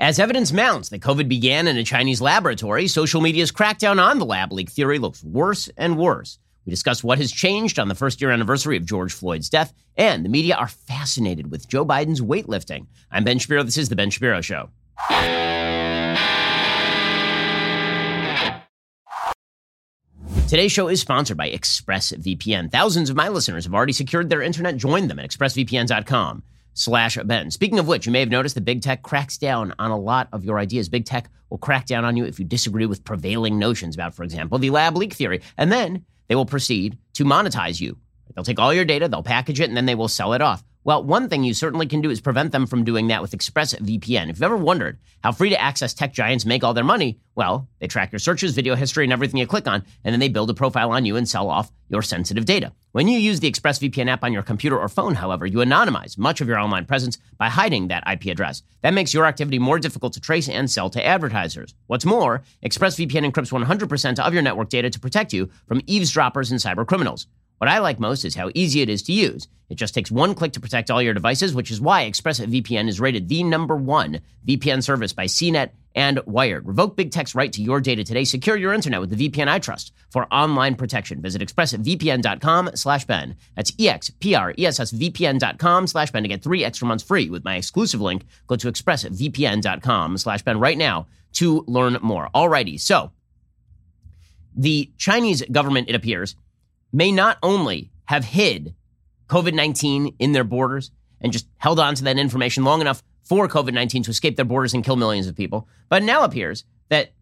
As evidence mounts that COVID began in a Chinese laboratory, social media's crackdown on the lab leak theory looks worse and worse. We discuss what has changed on the first year anniversary of George Floyd's death, and the media are fascinated with Joe Biden's weightlifting. I'm Ben Shapiro. This is The Ben Shapiro Show. Today's show is sponsored by ExpressVPN. Thousands of my listeners have already secured their internet. Join them at expressvpn.com slash Ben. Speaking of which, you may have noticed that big tech cracks down on a lot of your ideas. Big tech will crack down on you if you disagree with prevailing notions about, for example, the lab leak theory. And then they will proceed to monetize you. They'll take all your data, they'll package it, and then they will sell it off. Well, one thing you certainly can do is prevent them from doing that with ExpressVPN. If you've ever wondered how free to access tech giants make all their money, well, they track your searches, video history, and everything you click on, and then they build a profile on you and sell off your sensitive data. When you use the ExpressVPN app on your computer or phone, however, you anonymize much of your online presence by hiding that IP address. That makes your activity more difficult to trace and sell to advertisers. What's more, ExpressVPN encrypts 100% of your network data to protect you from eavesdroppers and cyber criminals. What I like most is how easy it is to use. It just takes one click to protect all your devices, which is why ExpressVPN is rated the number one VPN service by CNET and Wired. Revoke big tech's right to your data today. Secure your internet with the VPN I trust for online protection. Visit expressvpn.com slash Ben. That's E-X-P-R-E-S-S-V-P-N.com slash Ben to get three extra months free with my exclusive link. Go to expressvpn.com slash Ben right now to learn more. Alrighty, so the Chinese government, it appears, may not only have hid COVID 19 in their borders and just held on to that information long enough for COVID 19 to escape their borders and kill millions of people, but now appears that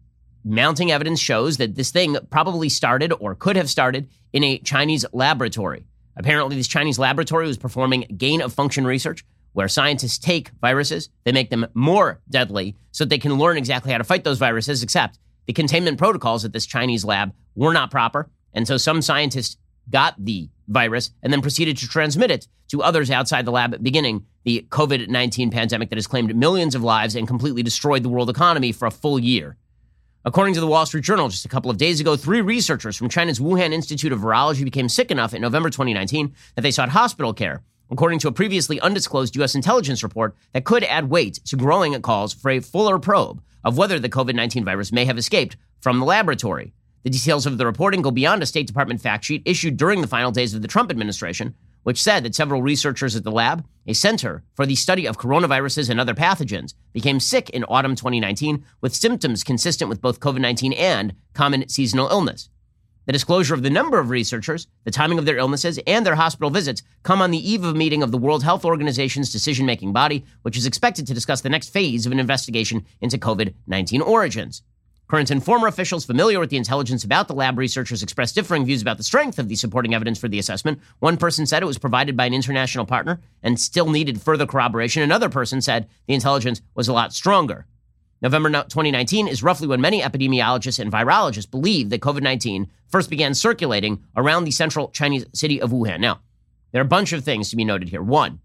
mounting evidence shows that this thing probably started or could have started in a Chinese laboratory. Apparently, this Chinese laboratory was performing gain of function research where scientists take viruses, they make them more deadly so that they can learn exactly how to fight those viruses, except the containment protocols at this Chinese lab were not proper. And so some scientists got the virus and then proceeded to transmit it to others outside the lab, beginning the COVID 19 pandemic that has claimed millions of lives and completely destroyed the world economy for a full year. According to the Wall Street Journal, just a couple of days ago, three researchers from China's Wuhan Institute of Virology became sick enough in November 2019 that they sought hospital care, according to a previously undisclosed U.S. intelligence report that could add weight to growing calls for a fuller probe of whether the COVID 19 virus may have escaped from the laboratory. The details of the reporting go beyond a State Department fact sheet issued during the final days of the Trump administration, which said that several researchers at the lab, a center for the study of coronaviruses and other pathogens, became sick in autumn 2019 with symptoms consistent with both COVID 19 and common seasonal illness. The disclosure of the number of researchers, the timing of their illnesses, and their hospital visits come on the eve of a meeting of the World Health Organization's decision making body, which is expected to discuss the next phase of an investigation into COVID 19 origins. Current and former officials familiar with the intelligence about the lab researchers expressed differing views about the strength of the supporting evidence for the assessment. One person said it was provided by an international partner and still needed further corroboration. Another person said the intelligence was a lot stronger. November 2019 is roughly when many epidemiologists and virologists believe that COVID 19 first began circulating around the central Chinese city of Wuhan. Now, there are a bunch of things to be noted here. One,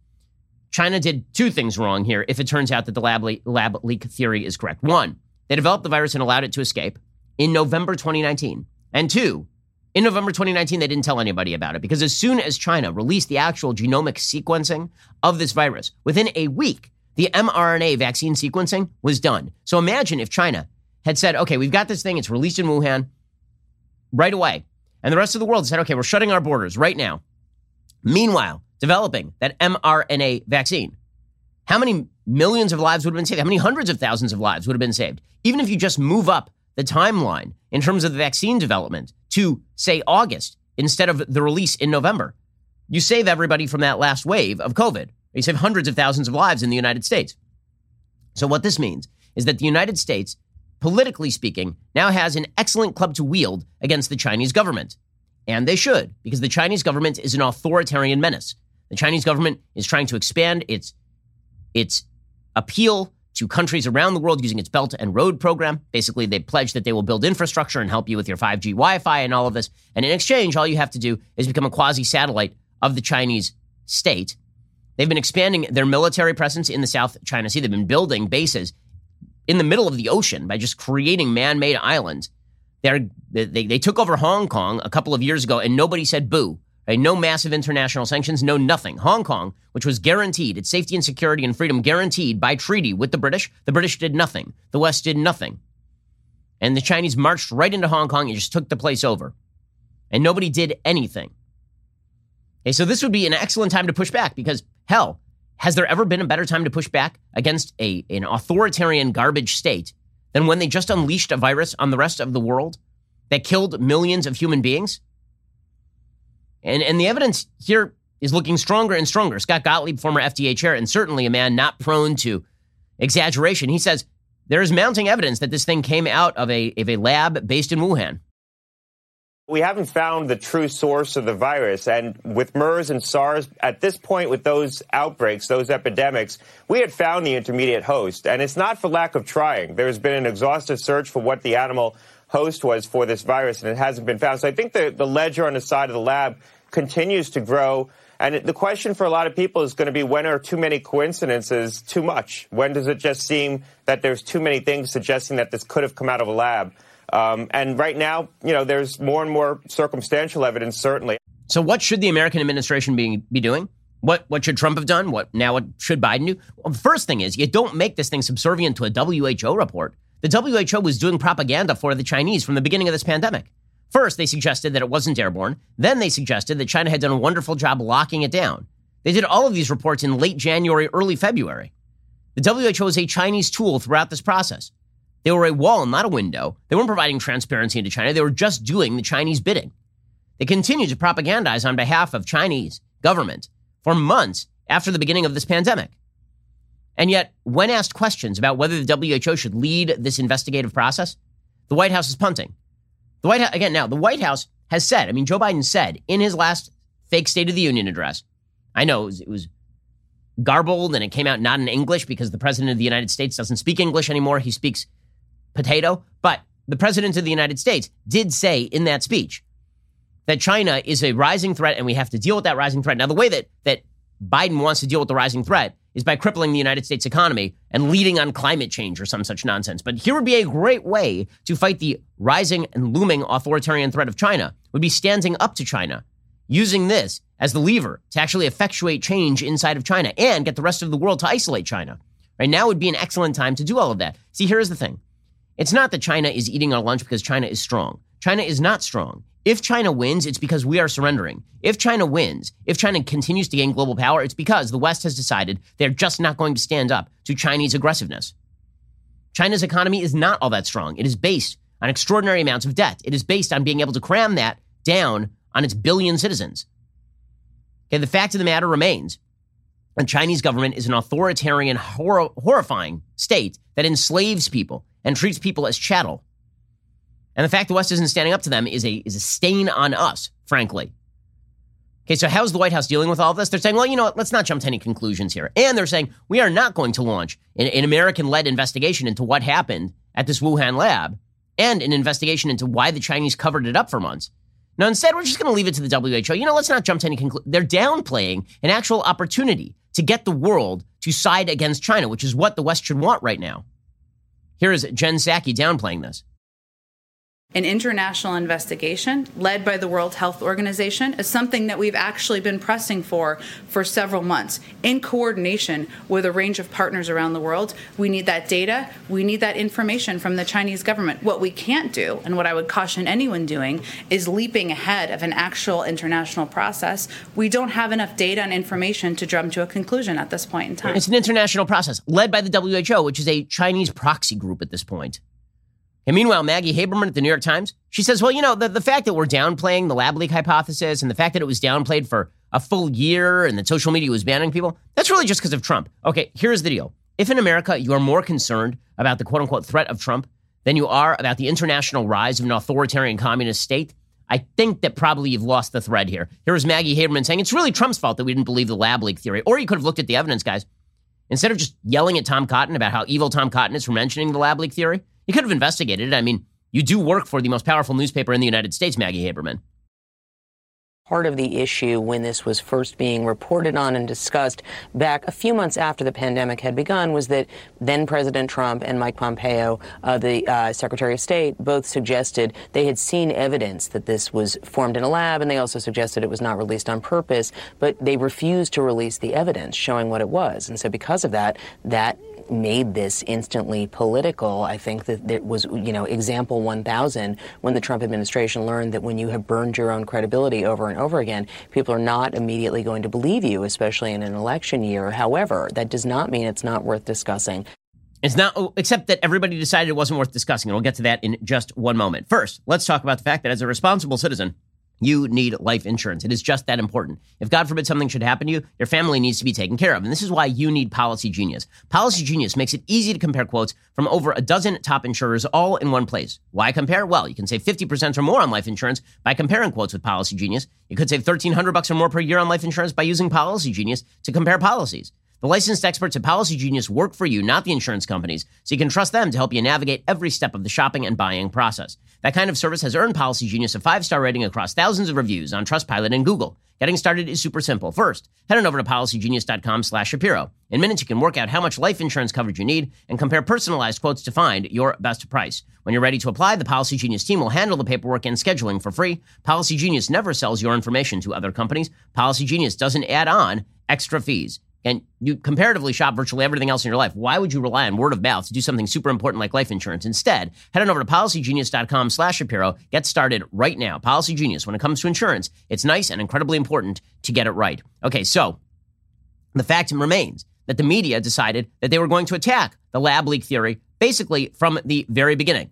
China did two things wrong here if it turns out that the lab, le- lab leak theory is correct. One, they developed the virus and allowed it to escape in November 2019. And two, in November 2019, they didn't tell anybody about it because as soon as China released the actual genomic sequencing of this virus, within a week, the mRNA vaccine sequencing was done. So imagine if China had said, okay, we've got this thing, it's released in Wuhan right away. And the rest of the world said, okay, we're shutting our borders right now. Meanwhile, developing that mRNA vaccine. How many millions of lives would have been saved? How many hundreds of thousands of lives would have been saved? Even if you just move up the timeline in terms of the vaccine development to, say, August instead of the release in November, you save everybody from that last wave of COVID. You save hundreds of thousands of lives in the United States. So, what this means is that the United States, politically speaking, now has an excellent club to wield against the Chinese government. And they should, because the Chinese government is an authoritarian menace. The Chinese government is trying to expand its, its appeal to countries around the world using its Belt and Road program. Basically, they pledge that they will build infrastructure and help you with your 5G Wi Fi and all of this. And in exchange, all you have to do is become a quasi satellite of the Chinese state. They've been expanding their military presence in the South China Sea. They've been building bases in the middle of the ocean by just creating man made islands. They're, they, they took over Hong Kong a couple of years ago and nobody said boo Right? No massive international sanctions, no nothing. Hong Kong, which was guaranteed, its safety and security and freedom guaranteed by treaty with the British, the British did nothing. The West did nothing. And the Chinese marched right into Hong Kong and just took the place over. And nobody did anything. Okay, so this would be an excellent time to push back because, hell, has there ever been a better time to push back against a, an authoritarian garbage state than when they just unleashed a virus on the rest of the world that killed millions of human beings? And, and the evidence here is looking stronger and stronger. Scott Gottlieb, former FDA chair, and certainly a man not prone to exaggeration, he says there is mounting evidence that this thing came out of a, of a lab based in Wuhan. We haven't found the true source of the virus. And with MERS and SARS, at this point, with those outbreaks, those epidemics, we had found the intermediate host. And it's not for lack of trying. There's been an exhaustive search for what the animal host was for this virus, and it hasn't been found. So I think the, the ledger on the side of the lab continues to grow. And the question for a lot of people is going to be when are too many coincidences too much? When does it just seem that there's too many things suggesting that this could have come out of a lab? Um, and right now, you know, there's more and more circumstantial evidence, certainly. So, what should the American administration be, be doing? What, what should Trump have done? What now? What should Biden do? Well, the first thing is you don't make this thing subservient to a WHO report. The WHO was doing propaganda for the Chinese from the beginning of this pandemic. First, they suggested that it wasn't airborne. Then they suggested that China had done a wonderful job locking it down. They did all of these reports in late January, early February. The WHO was a Chinese tool throughout this process. They were a wall, not a window. They weren't providing transparency into China. They were just doing the Chinese bidding. They continued to propagandize on behalf of Chinese government for months after the beginning of this pandemic. And yet, when asked questions about whether the WHO should lead this investigative process, the White House is punting. The White House, again, now, the White House has said, I mean, Joe Biden said in his last fake State of the Union address, I know it was, it was garbled and it came out not in English because the President of the United States doesn't speak English anymore. He speaks potato. But the President of the United States did say in that speech that China is a rising threat and we have to deal with that rising threat. Now, the way that, that Biden wants to deal with the rising threat is by crippling the United States economy and leading on climate change or some such nonsense. But here would be a great way to fight the rising and looming authoritarian threat of China would be standing up to China, using this as the lever to actually effectuate change inside of China and get the rest of the world to isolate China. Right now would be an excellent time to do all of that. See, here's the thing. It's not that China is eating our lunch because China is strong. China is not strong. If China wins, it's because we are surrendering. If China wins, if China continues to gain global power, it's because the West has decided they're just not going to stand up to Chinese aggressiveness. China's economy is not all that strong. It is based on extraordinary amounts of debt. It is based on being able to cram that down on its billion citizens. Okay, the fact of the matter remains the Chinese government is an authoritarian, hor- horrifying state that enslaves people and treats people as chattel. And the fact the West isn't standing up to them is a, is a stain on us, frankly. Okay, so how's the White House dealing with all this? They're saying, well, you know what, let's not jump to any conclusions here. And they're saying, we are not going to launch an, an American led investigation into what happened at this Wuhan lab and an investigation into why the Chinese covered it up for months. Now, instead, we're just going to leave it to the WHO. You know, let's not jump to any conclusions. They're downplaying an actual opportunity to get the world to side against China, which is what the West should want right now. Here is Jen Psaki downplaying this. An international investigation led by the World Health Organization is something that we've actually been pressing for for several months in coordination with a range of partners around the world. We need that data, we need that information from the Chinese government. What we can't do, and what I would caution anyone doing, is leaping ahead of an actual international process. We don't have enough data and information to jump to a conclusion at this point in time. It's an international process led by the WHO, which is a Chinese proxy group at this point. And meanwhile, Maggie Haberman at the New York Times, she says, well, you know, the, the fact that we're downplaying the lab leak hypothesis and the fact that it was downplayed for a full year and that social media was banning people, that's really just because of Trump. Okay, here's the deal. If in America you are more concerned about the quote unquote threat of Trump than you are about the international rise of an authoritarian communist state, I think that probably you've lost the thread here. Here is Maggie Haberman saying it's really Trump's fault that we didn't believe the lab leak theory. Or you could have looked at the evidence, guys. Instead of just yelling at Tom Cotton about how evil Tom Cotton is for mentioning the lab leak theory, you could have investigated it. I mean, you do work for the most powerful newspaper in the United States, Maggie Haberman. Part of the issue when this was first being reported on and discussed back a few months after the pandemic had begun was that then President Trump and Mike Pompeo, uh, the uh, Secretary of State, both suggested they had seen evidence that this was formed in a lab, and they also suggested it was not released on purpose, but they refused to release the evidence showing what it was. And so because of that, that made this instantly political. I think that it was, you know, example 1000 when the Trump administration learned that when you have burned your own credibility over and over again, people are not immediately going to believe you, especially in an election year. However, that does not mean it's not worth discussing. It's not, oh, except that everybody decided it wasn't worth discussing. And we'll get to that in just one moment. First, let's talk about the fact that as a responsible citizen, you need life insurance. It is just that important. If God forbid something should happen to you, your family needs to be taken care of. And this is why you need Policy Genius. Policy Genius makes it easy to compare quotes from over a dozen top insurers all in one place. Why compare? Well, you can save 50% or more on life insurance by comparing quotes with Policy Genius. You could save 1300 bucks or more per year on life insurance by using Policy Genius to compare policies. The licensed experts at Policy Genius work for you, not the insurance companies, so you can trust them to help you navigate every step of the shopping and buying process. That kind of service has earned Policy Genius a five star rating across thousands of reviews on Trustpilot and Google. Getting started is super simple. First, head on over to policygenius.com slash Shapiro. In minutes, you can work out how much life insurance coverage you need and compare personalized quotes to find your best price. When you're ready to apply, the Policy Genius team will handle the paperwork and scheduling for free. Policy Genius never sells your information to other companies. Policy Genius doesn't add on extra fees and you comparatively shop virtually everything else in your life, why would you rely on word of mouth to do something super important like life insurance? Instead, head on over to policygenius.com slash Shapiro. Get started right now. Policy Genius, when it comes to insurance, it's nice and incredibly important to get it right. Okay, so the fact remains that the media decided that they were going to attack the lab leak theory basically from the very beginning.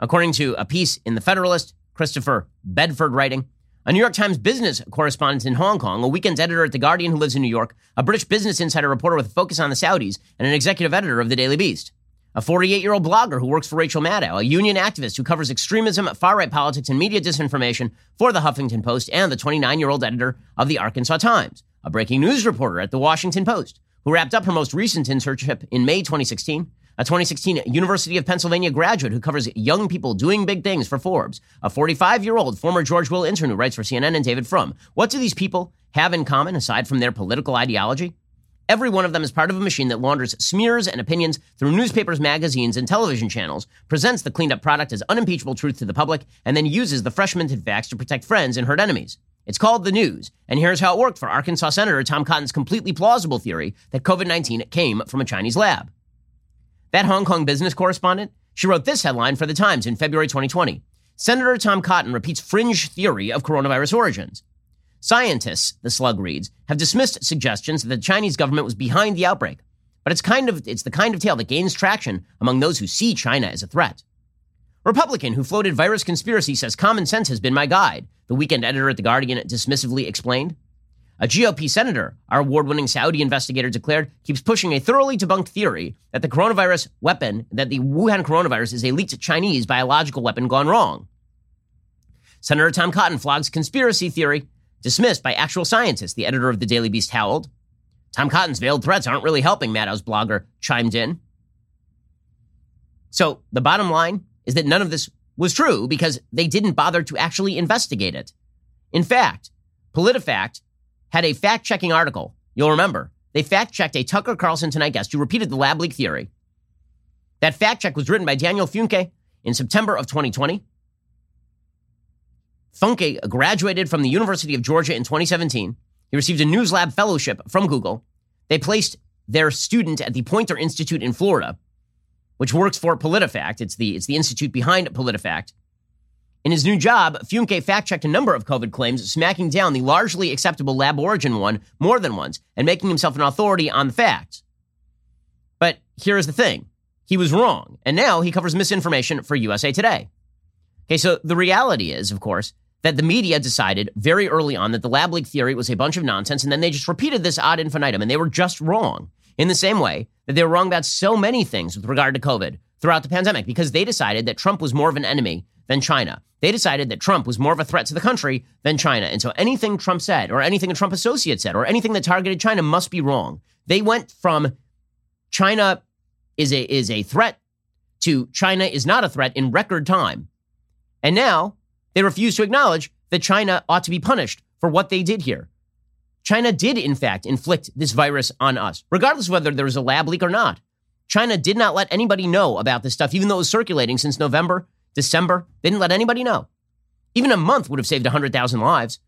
According to a piece in The Federalist, Christopher Bedford writing, a New York Times business correspondent in Hong Kong, a weekends editor at The Guardian who lives in New York, a British Business Insider reporter with a focus on the Saudis, and an executive editor of The Daily Beast. A 48 year old blogger who works for Rachel Maddow, a union activist who covers extremism, far right politics, and media disinformation for The Huffington Post, and the 29 year old editor of The Arkansas Times. A breaking news reporter at The Washington Post, who wrapped up her most recent internship in May 2016 a 2016 University of Pennsylvania graduate who covers young people doing big things for Forbes, a 45 year old former George Will intern who writes for CNN, and David Frum. What do these people have in common aside from their political ideology? Every one of them is part of a machine that launders smears and opinions through newspapers, magazines, and television channels, presents the cleaned up product as unimpeachable truth to the public, and then uses the fresh minted facts to protect friends and hurt enemies. It's called the news, and here's how it worked for Arkansas Senator Tom Cotton's completely plausible theory that COVID 19 came from a Chinese lab. That Hong Kong business correspondent, she wrote this headline for The Times in February 2020. Senator Tom Cotton repeats fringe theory of coronavirus origins. Scientists, the slug reads, have dismissed suggestions that the Chinese government was behind the outbreak, but it's kind of it's the kind of tale that gains traction among those who see China as a threat. Republican who floated virus conspiracy says common sense has been my guide, the weekend editor at The Guardian dismissively explained. A GOP senator, our award winning Saudi investigator declared, keeps pushing a thoroughly debunked theory that the coronavirus weapon, that the Wuhan coronavirus is a leaked Chinese biological weapon gone wrong. Senator Tom Cotton flogs conspiracy theory, dismissed by actual scientists, the editor of the Daily Beast howled. Tom Cotton's veiled threats aren't really helping, Maddow's blogger chimed in. So the bottom line is that none of this was true because they didn't bother to actually investigate it. In fact, PolitiFact had a fact checking article. You'll remember. They fact checked a Tucker Carlson Tonight guest who repeated the lab leak theory. That fact check was written by Daniel Funke in September of 2020. Funke graduated from the University of Georgia in 2017. He received a News Lab fellowship from Google. They placed their student at the Poynter Institute in Florida, which works for PolitiFact. It's the, it's the institute behind PolitiFact. In his new job, Funke fact checked a number of COVID claims, smacking down the largely acceptable lab origin one more than once and making himself an authority on the facts. But here's the thing he was wrong, and now he covers misinformation for USA Today. Okay, so the reality is, of course, that the media decided very early on that the lab leak theory was a bunch of nonsense, and then they just repeated this ad infinitum, and they were just wrong. In the same way that they were wrong about so many things with regard to COVID throughout the pandemic, because they decided that Trump was more of an enemy than China. They decided that Trump was more of a threat to the country than China. And so anything Trump said, or anything a Trump associate said, or anything that targeted China must be wrong. They went from China is a, is a threat to China is not a threat in record time. And now they refuse to acknowledge that China ought to be punished for what they did here. China did, in fact, inflict this virus on us, regardless of whether there was a lab leak or not. China did not let anybody know about this stuff, even though it was circulating since November, December. They didn't let anybody know. Even a month would have saved 100,000 lives.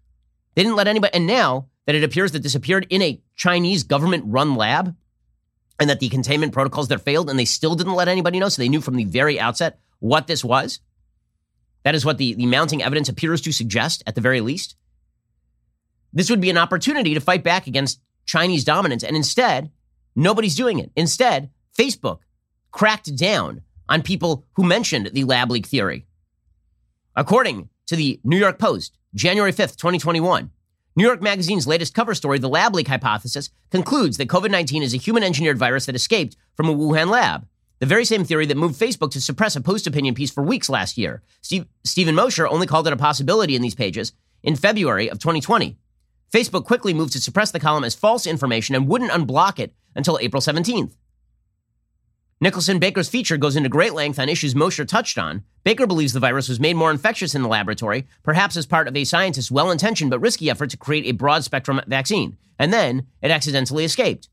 They didn't let anybody. And now that it appears that this appeared in a Chinese government run lab and that the containment protocols there failed and they still didn't let anybody know, so they knew from the very outset what this was. That is what the, the mounting evidence appears to suggest, at the very least. This would be an opportunity to fight back against Chinese dominance. And instead, nobody's doing it. Instead, Facebook cracked down on people who mentioned the lab leak theory. According to the New York Post, January 5th, 2021, New York Magazine's latest cover story, The Lab Leak Hypothesis, concludes that COVID 19 is a human engineered virus that escaped from a Wuhan lab. The very same theory that moved Facebook to suppress a post opinion piece for weeks last year. Steve, Stephen Mosher only called it a possibility in these pages in February of 2020. Facebook quickly moved to suppress the column as false information and wouldn't unblock it until April 17th. Nicholson Baker's feature goes into great length on issues Mosher touched on. Baker believes the virus was made more infectious in the laboratory, perhaps as part of a scientist's well intentioned but risky effort to create a broad spectrum vaccine. And then it accidentally escaped.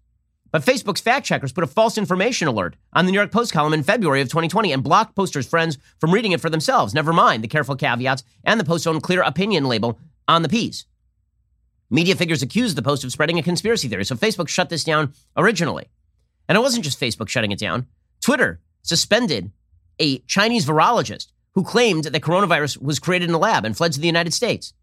But Facebook's fact checkers put a false information alert on the New York Post column in February of 2020 and blocked posters' friends from reading it for themselves. Never mind the careful caveats and the Post's own clear opinion label on the piece. Media figures accused the Post of spreading a conspiracy theory, so Facebook shut this down originally. And it wasn't just Facebook shutting it down. Twitter suspended a Chinese virologist who claimed that coronavirus was created in a lab and fled to the United States.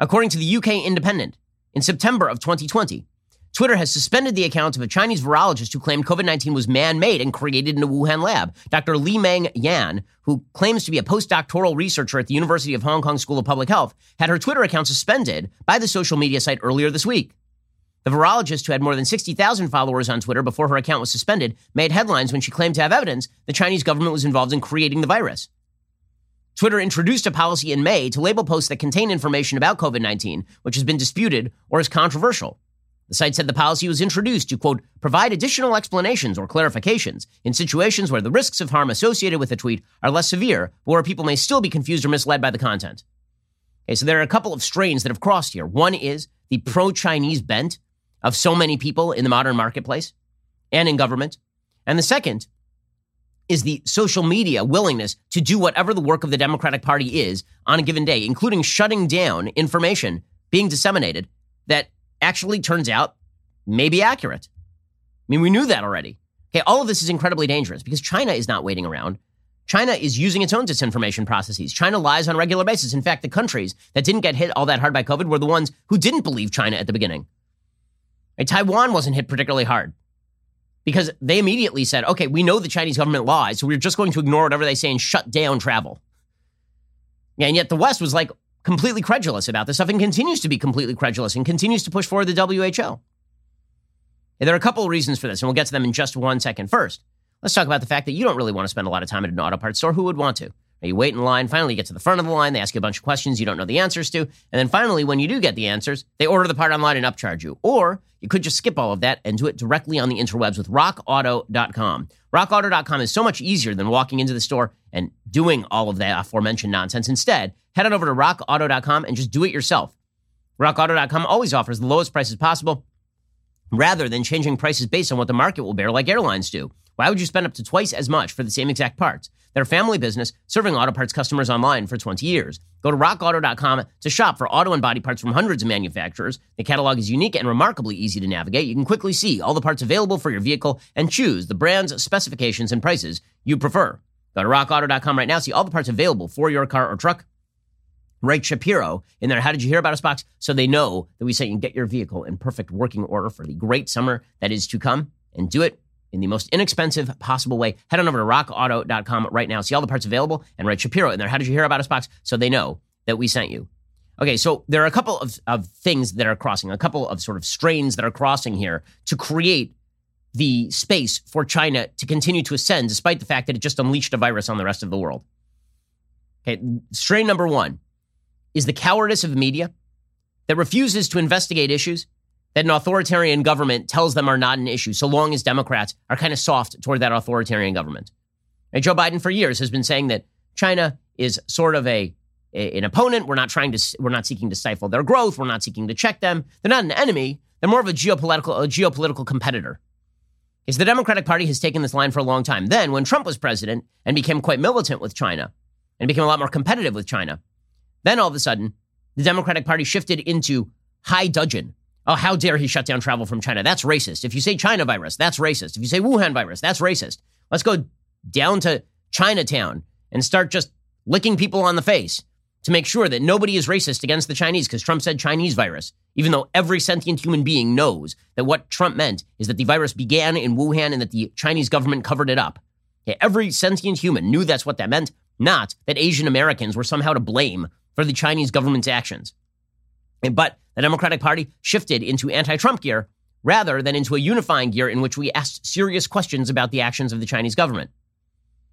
According to the UK Independent, in September of 2020, Twitter has suspended the account of a Chinese virologist who claimed COVID 19 was man made and created in a Wuhan lab. Dr. Li Meng Yan, who claims to be a postdoctoral researcher at the University of Hong Kong School of Public Health, had her Twitter account suspended by the social media site earlier this week. The virologist, who had more than 60,000 followers on Twitter before her account was suspended, made headlines when she claimed to have evidence the Chinese government was involved in creating the virus. Twitter introduced a policy in May to label posts that contain information about COVID 19, which has been disputed or is controversial. The site said the policy was introduced to, quote, provide additional explanations or clarifications in situations where the risks of harm associated with a tweet are less severe, but where people may still be confused or misled by the content. Okay, so there are a couple of strains that have crossed here. One is the pro Chinese bent of so many people in the modern marketplace and in government. And the second is the social media willingness to do whatever the work of the Democratic Party is on a given day, including shutting down information being disseminated that actually turns out may be accurate. I mean, we knew that already. Okay, all of this is incredibly dangerous because China is not waiting around. China is using its own disinformation processes. China lies on a regular basis. In fact, the countries that didn't get hit all that hard by COVID were the ones who didn't believe China at the beginning. And Taiwan wasn't hit particularly hard because they immediately said, okay, we know the Chinese government lies, so we're just going to ignore whatever they say and shut down travel. And yet the West was like, completely credulous about this stuff and continues to be completely credulous and continues to push forward the WHO. And there are a couple of reasons for this, and we'll get to them in just one second. First, let's talk about the fact that you don't really want to spend a lot of time at an auto parts store. Who would want to? You wait in line. Finally, you get to the front of the line. They ask you a bunch of questions you don't know the answers to. And then finally, when you do get the answers, they order the part online and upcharge you. Or you could just skip all of that and do it directly on the interwebs with rockauto.com. Rockauto.com is so much easier than walking into the store and doing all of that aforementioned nonsense. Instead, head on over to rockauto.com and just do it yourself. RockAuto.com always offers the lowest prices possible rather than changing prices based on what the market will bear like airlines do. Why would you spend up to twice as much for the same exact parts? They're a family business serving auto parts customers online for 20 years. Go to rockauto.com to shop for auto and body parts from hundreds of manufacturers. The catalog is unique and remarkably easy to navigate. You can quickly see all the parts available for your vehicle and choose the brands, specifications, and prices you prefer. Go to rockauto.com right now, see all the parts available for your car or truck. Write Shapiro in there. How did you hear about us box? So they know that we say you can get your vehicle in perfect working order for the great summer that is to come and do it in the most inexpensive possible way. Head on over to rockauto.com right now. See all the parts available and write Shapiro in there. How did you hear about us box? So they know that we sent you. Okay, so there are a couple of, of things that are crossing, a couple of sort of strains that are crossing here to create the space for China to continue to ascend, despite the fact that it just unleashed a virus on the rest of the world. Okay, strain number one is the cowardice of the media that refuses to investigate issues that an authoritarian government tells them are not an issue, so long as Democrats are kind of soft toward that authoritarian government. And Joe Biden, for years, has been saying that China is sort of a an opponent. We're not trying to, we're not seeking to stifle their growth. We're not seeking to check them. They're not an enemy. They're more of a geopolitical, a geopolitical competitor. Is the Democratic Party has taken this line for a long time. Then, when Trump was president and became quite militant with China and became a lot more competitive with China, then all of a sudden, the Democratic Party shifted into high dudgeon. Oh, how dare he shut down travel from China? That's racist. If you say China virus, that's racist. If you say Wuhan virus, that's racist. Let's go down to Chinatown and start just licking people on the face to make sure that nobody is racist against the Chinese because Trump said Chinese virus, even though every sentient human being knows that what Trump meant is that the virus began in Wuhan and that the Chinese government covered it up. Okay, every sentient human knew that's what that meant, not that Asian Americans were somehow to blame for the Chinese government's actions. But the Democratic Party shifted into anti Trump gear rather than into a unifying gear in which we asked serious questions about the actions of the Chinese government.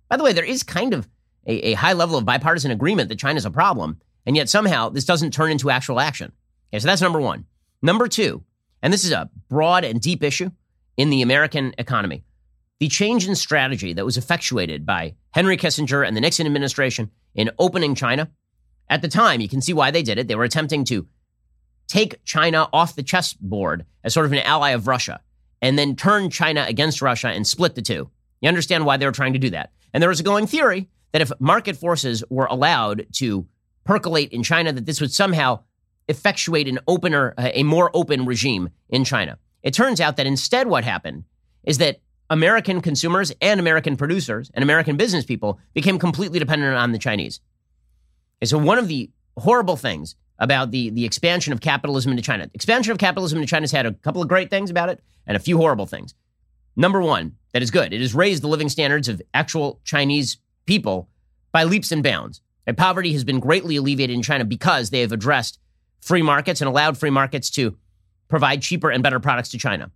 By the way, there is kind of a, a high level of bipartisan agreement that China's a problem, and yet somehow this doesn't turn into actual action. Okay, so that's number one. Number two, and this is a broad and deep issue in the American economy. The change in strategy that was effectuated by Henry Kissinger and the Nixon administration in opening China, at the time, you can see why they did it. They were attempting to take China off the chessboard as sort of an ally of Russia and then turn China against Russia and split the two. You understand why they were trying to do that. And there was a going theory that if market forces were allowed to percolate in China, that this would somehow effectuate an opener, a more open regime in China. It turns out that instead, what happened is that American consumers and American producers and American business people became completely dependent on the Chinese. And so, one of the horrible things about the, the expansion of capitalism into China. Expansion of capitalism into China has had a couple of great things about it and a few horrible things. Number one, that is good. It has raised the living standards of actual Chinese people by leaps and bounds. And poverty has been greatly alleviated in China because they have addressed free markets and allowed free markets to provide cheaper and better products to China.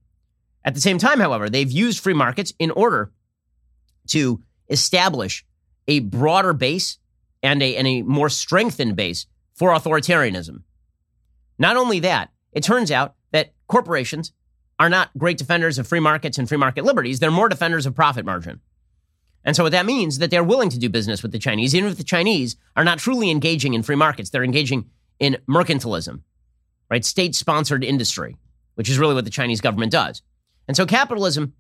At the same time, however, they've used free markets in order to establish a broader base and a, and a more strengthened base for authoritarianism. Not only that, it turns out that corporations are not great defenders of free markets and free market liberties. They're more defenders of profit margin. And so what that means is that they're willing to do business with the Chinese, even if the Chinese are not truly engaging in free markets. They're engaging in mercantilism, right? State sponsored industry, which is really what the Chinese government does. And so capitalism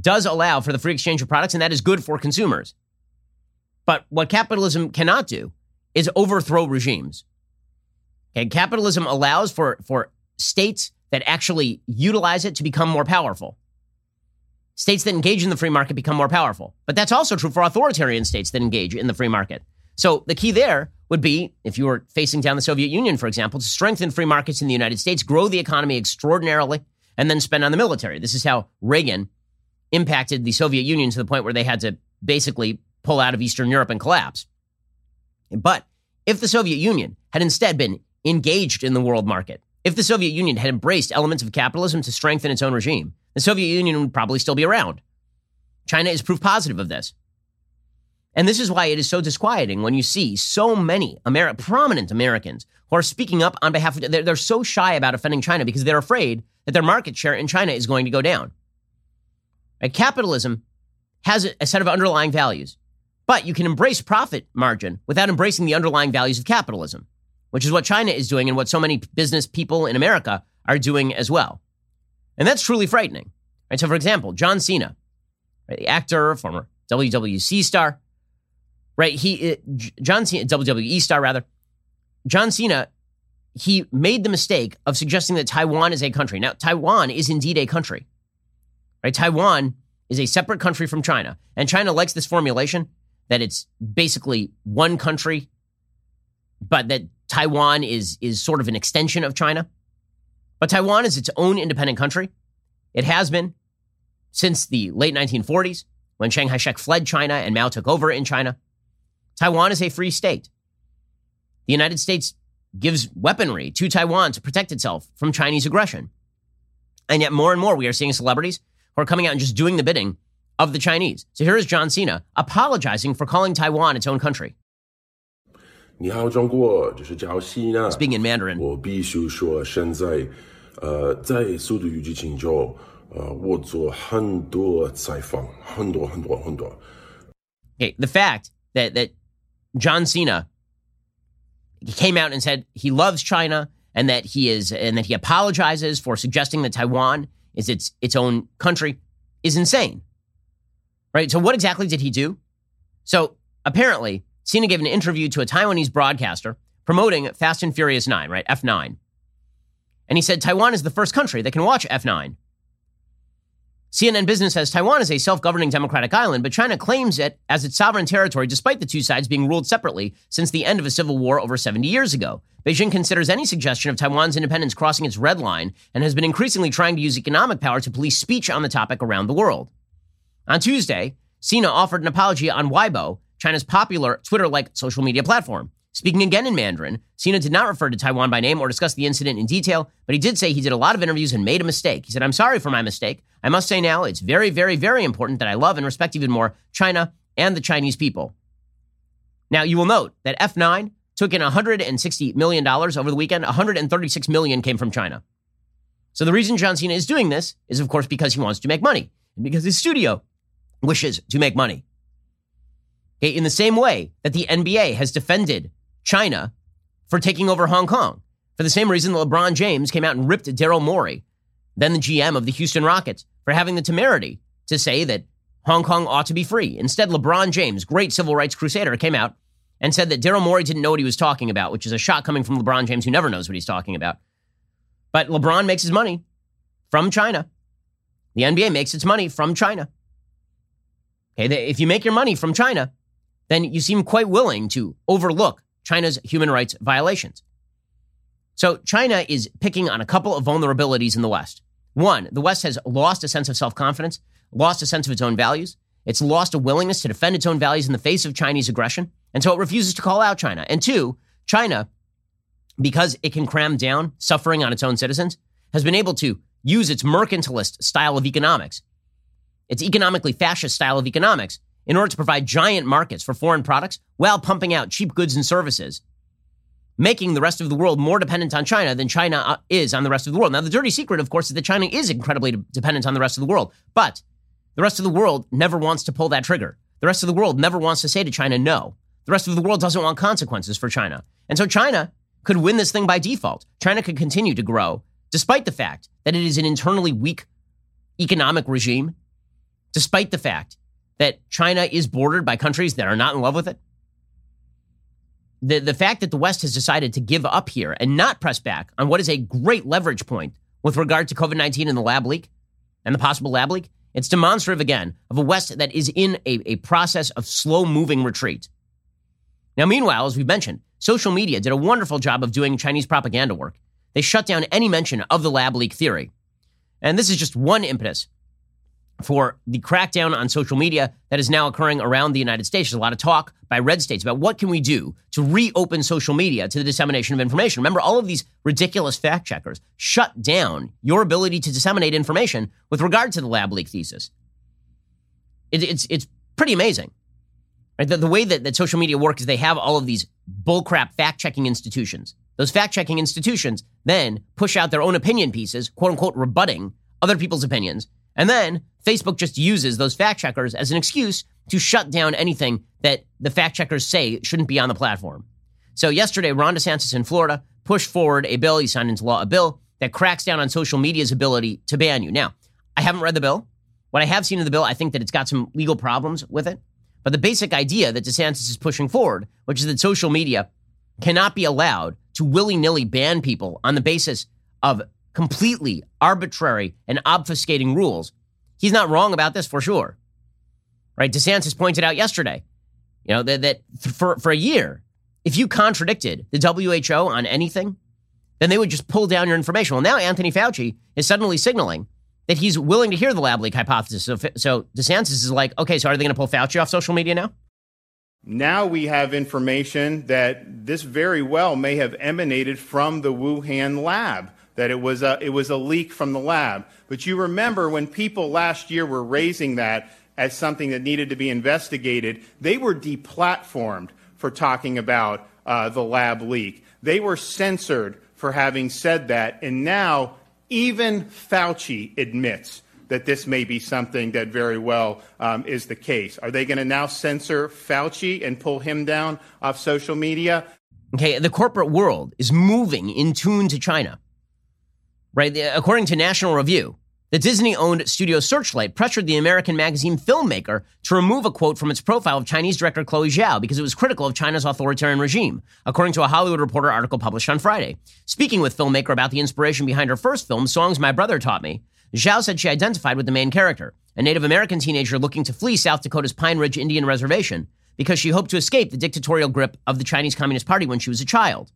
does allow for the free exchange of products, and that is good for consumers. But what capitalism cannot do is overthrow regimes. Okay, capitalism allows for, for states that actually utilize it to become more powerful. States that engage in the free market become more powerful. But that's also true for authoritarian states that engage in the free market. So the key there would be, if you were facing down the Soviet Union, for example, to strengthen free markets in the United States, grow the economy extraordinarily, and then spend on the military. This is how Reagan impacted the Soviet Union to the point where they had to basically pull out of Eastern Europe and collapse. But if the Soviet Union had instead been engaged in the world market, if the Soviet Union had embraced elements of capitalism to strengthen its own regime, the Soviet Union would probably still be around. China is proof positive of this. And this is why it is so disquieting when you see so many Ameri- prominent Americans who are speaking up on behalf of, they're, they're so shy about offending China because they're afraid that their market share in China is going to go down. Right? Capitalism has a set of underlying values. But you can embrace profit margin without embracing the underlying values of capitalism, which is what China is doing and what so many business people in America are doing as well. And that's truly frightening. Right? So, for example, John Cena, right, the actor, former WWC star, right? He, uh, John Cena, WWE star rather, John Cena, he made the mistake of suggesting that Taiwan is a country. Now, Taiwan is indeed a country, right? Taiwan is a separate country from China, and China likes this formulation that it's basically one country, but that Taiwan is is sort of an extension of China. But Taiwan is its own independent country. It has been since the late 1940s when Chiang Kai shek fled China and Mao took over in China. Taiwan is a free state. The United States gives weaponry to Taiwan to protect itself from Chinese aggression. And yet, more and more, we are seeing celebrities who are coming out and just doing the bidding of the Chinese. So here is John Cena apologizing for calling Taiwan its own country. 你好，中国，这是叫西呢。Speaking in Mandarin. 我必须说，现在，呃，在速度与激情中，呃，我做很多采访，很多很多很多。Okay, the fact that that John Cena he came out and said he loves China and that he is and that he apologizes for suggesting that Taiwan is its its own country is insane. Right? So what exactly did he do? So apparently, Cena gave an interview to a Taiwanese broadcaster promoting Fast and Furious 9, right? F9. And he said Taiwan is the first country that can watch F9. CNN Business says Taiwan is a self governing democratic island, but China claims it as its sovereign territory despite the two sides being ruled separately since the end of a civil war over 70 years ago. Beijing considers any suggestion of Taiwan's independence crossing its red line and has been increasingly trying to use economic power to police speech on the topic around the world. On Tuesday, Cena offered an apology on Weibo, China's popular Twitter like social media platform. Speaking again in Mandarin, Cena did not refer to Taiwan by name or discuss the incident in detail, but he did say he did a lot of interviews and made a mistake. He said, I'm sorry for my mistake. I must say now, it's very, very, very important that I love and respect even more China and the Chinese people. Now, you will note that F9 took in $160 million over the weekend. 136 million came from China. So the reason John Cena is doing this is, of course, because he wants to make money and because his studio wishes to make money. Okay, in the same way that the NBA has defended China for taking over Hong Kong. For the same reason that LeBron James came out and ripped Daryl Morey, then the GM of the Houston Rockets, for having the temerity to say that Hong Kong ought to be free. Instead, LeBron James, great civil rights crusader, came out and said that Daryl Morey didn't know what he was talking about, which is a shot coming from LeBron James, who never knows what he's talking about. But LeBron makes his money from China. The NBA makes its money from China. Okay, if you make your money from China, then you seem quite willing to overlook China's human rights violations. So China is picking on a couple of vulnerabilities in the West. One, the West has lost a sense of self confidence, lost a sense of its own values. It's lost a willingness to defend its own values in the face of Chinese aggression. And so it refuses to call out China. And two, China, because it can cram down suffering on its own citizens, has been able to use its mercantilist style of economics, its economically fascist style of economics, in order to provide giant markets for foreign products while pumping out cheap goods and services, making the rest of the world more dependent on China than China uh, is on the rest of the world. Now, the dirty secret, of course, is that China is incredibly dependent on the rest of the world, but the rest of the world never wants to pull that trigger. The rest of the world never wants to say to China, no. The rest of the world doesn't want consequences for China. And so China could win this thing by default. China could continue to grow despite the fact that it is an internally weak economic regime, despite the fact that China is bordered by countries that are not in love with it? The, the fact that the West has decided to give up here and not press back on what is a great leverage point with regard to COVID 19 and the lab leak and the possible lab leak, it's demonstrative again of a West that is in a, a process of slow moving retreat. Now, meanwhile, as we've mentioned, social media did a wonderful job of doing Chinese propaganda work. They shut down any mention of the lab leak theory. And this is just one impetus for the crackdown on social media that is now occurring around the United States. There's a lot of talk by red states about what can we do to reopen social media to the dissemination of information. Remember, all of these ridiculous fact checkers shut down your ability to disseminate information with regard to the lab leak thesis. It, it's it's pretty amazing. Right? The, the way that, that social media works is they have all of these bullcrap fact checking institutions. Those fact checking institutions then push out their own opinion pieces, quote unquote, rebutting other people's opinions and then Facebook just uses those fact checkers as an excuse to shut down anything that the fact checkers say shouldn't be on the platform. So yesterday, Ron DeSantis in Florida pushed forward a bill, he signed into law a bill that cracks down on social media's ability to ban you. Now, I haven't read the bill. What I have seen in the bill, I think that it's got some legal problems with it. But the basic idea that DeSantis is pushing forward, which is that social media cannot be allowed to willy nilly ban people on the basis of completely arbitrary and obfuscating rules. He's not wrong about this for sure. Right? DeSantis pointed out yesterday, you know, that, that for, for a year, if you contradicted the WHO on anything, then they would just pull down your information. Well, now Anthony Fauci is suddenly signaling that he's willing to hear the lab leak hypothesis. So, so DeSantis is like, okay, so are they going to pull Fauci off social media now? Now we have information that this very well may have emanated from the Wuhan lab that it was a, it was a leak from the lab. But you remember when people last year were raising that as something that needed to be investigated, they were deplatformed for talking about uh, the lab leak. They were censored for having said that, and now even Fauci admits that this may be something that very well um, is the case. Are they going to now censor Fauci and pull him down off social media? Okay, the corporate world is moving in tune to China. Right? According to National Review, the Disney owned studio Searchlight pressured the American magazine filmmaker to remove a quote from its profile of Chinese director Chloe Zhao because it was critical of China's authoritarian regime, according to a Hollywood Reporter article published on Friday. Speaking with filmmaker about the inspiration behind her first film, Songs My Brother Taught Me, Zhao said she identified with the main character, a Native American teenager looking to flee South Dakota's Pine Ridge Indian Reservation because she hoped to escape the dictatorial grip of the Chinese Communist Party when she was a child.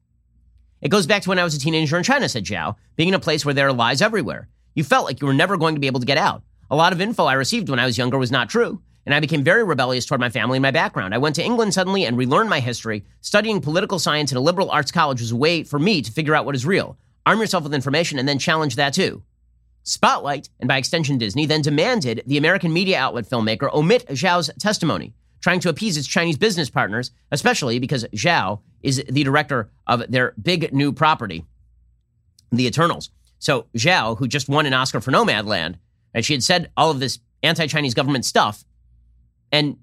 It goes back to when I was a teenager in China, said Zhao, being in a place where there are lies everywhere. You felt like you were never going to be able to get out. A lot of info I received when I was younger was not true, and I became very rebellious toward my family and my background. I went to England suddenly and relearned my history. Studying political science at a liberal arts college was a way for me to figure out what is real. Arm yourself with information and then challenge that too. Spotlight, and by extension Disney, then demanded the American media outlet filmmaker omit Zhao's testimony, trying to appease its Chinese business partners, especially because Zhao is the director of their big new property, The Eternals. So Zhao, who just won an Oscar for Nomadland, and she had said all of this anti-Chinese government stuff, and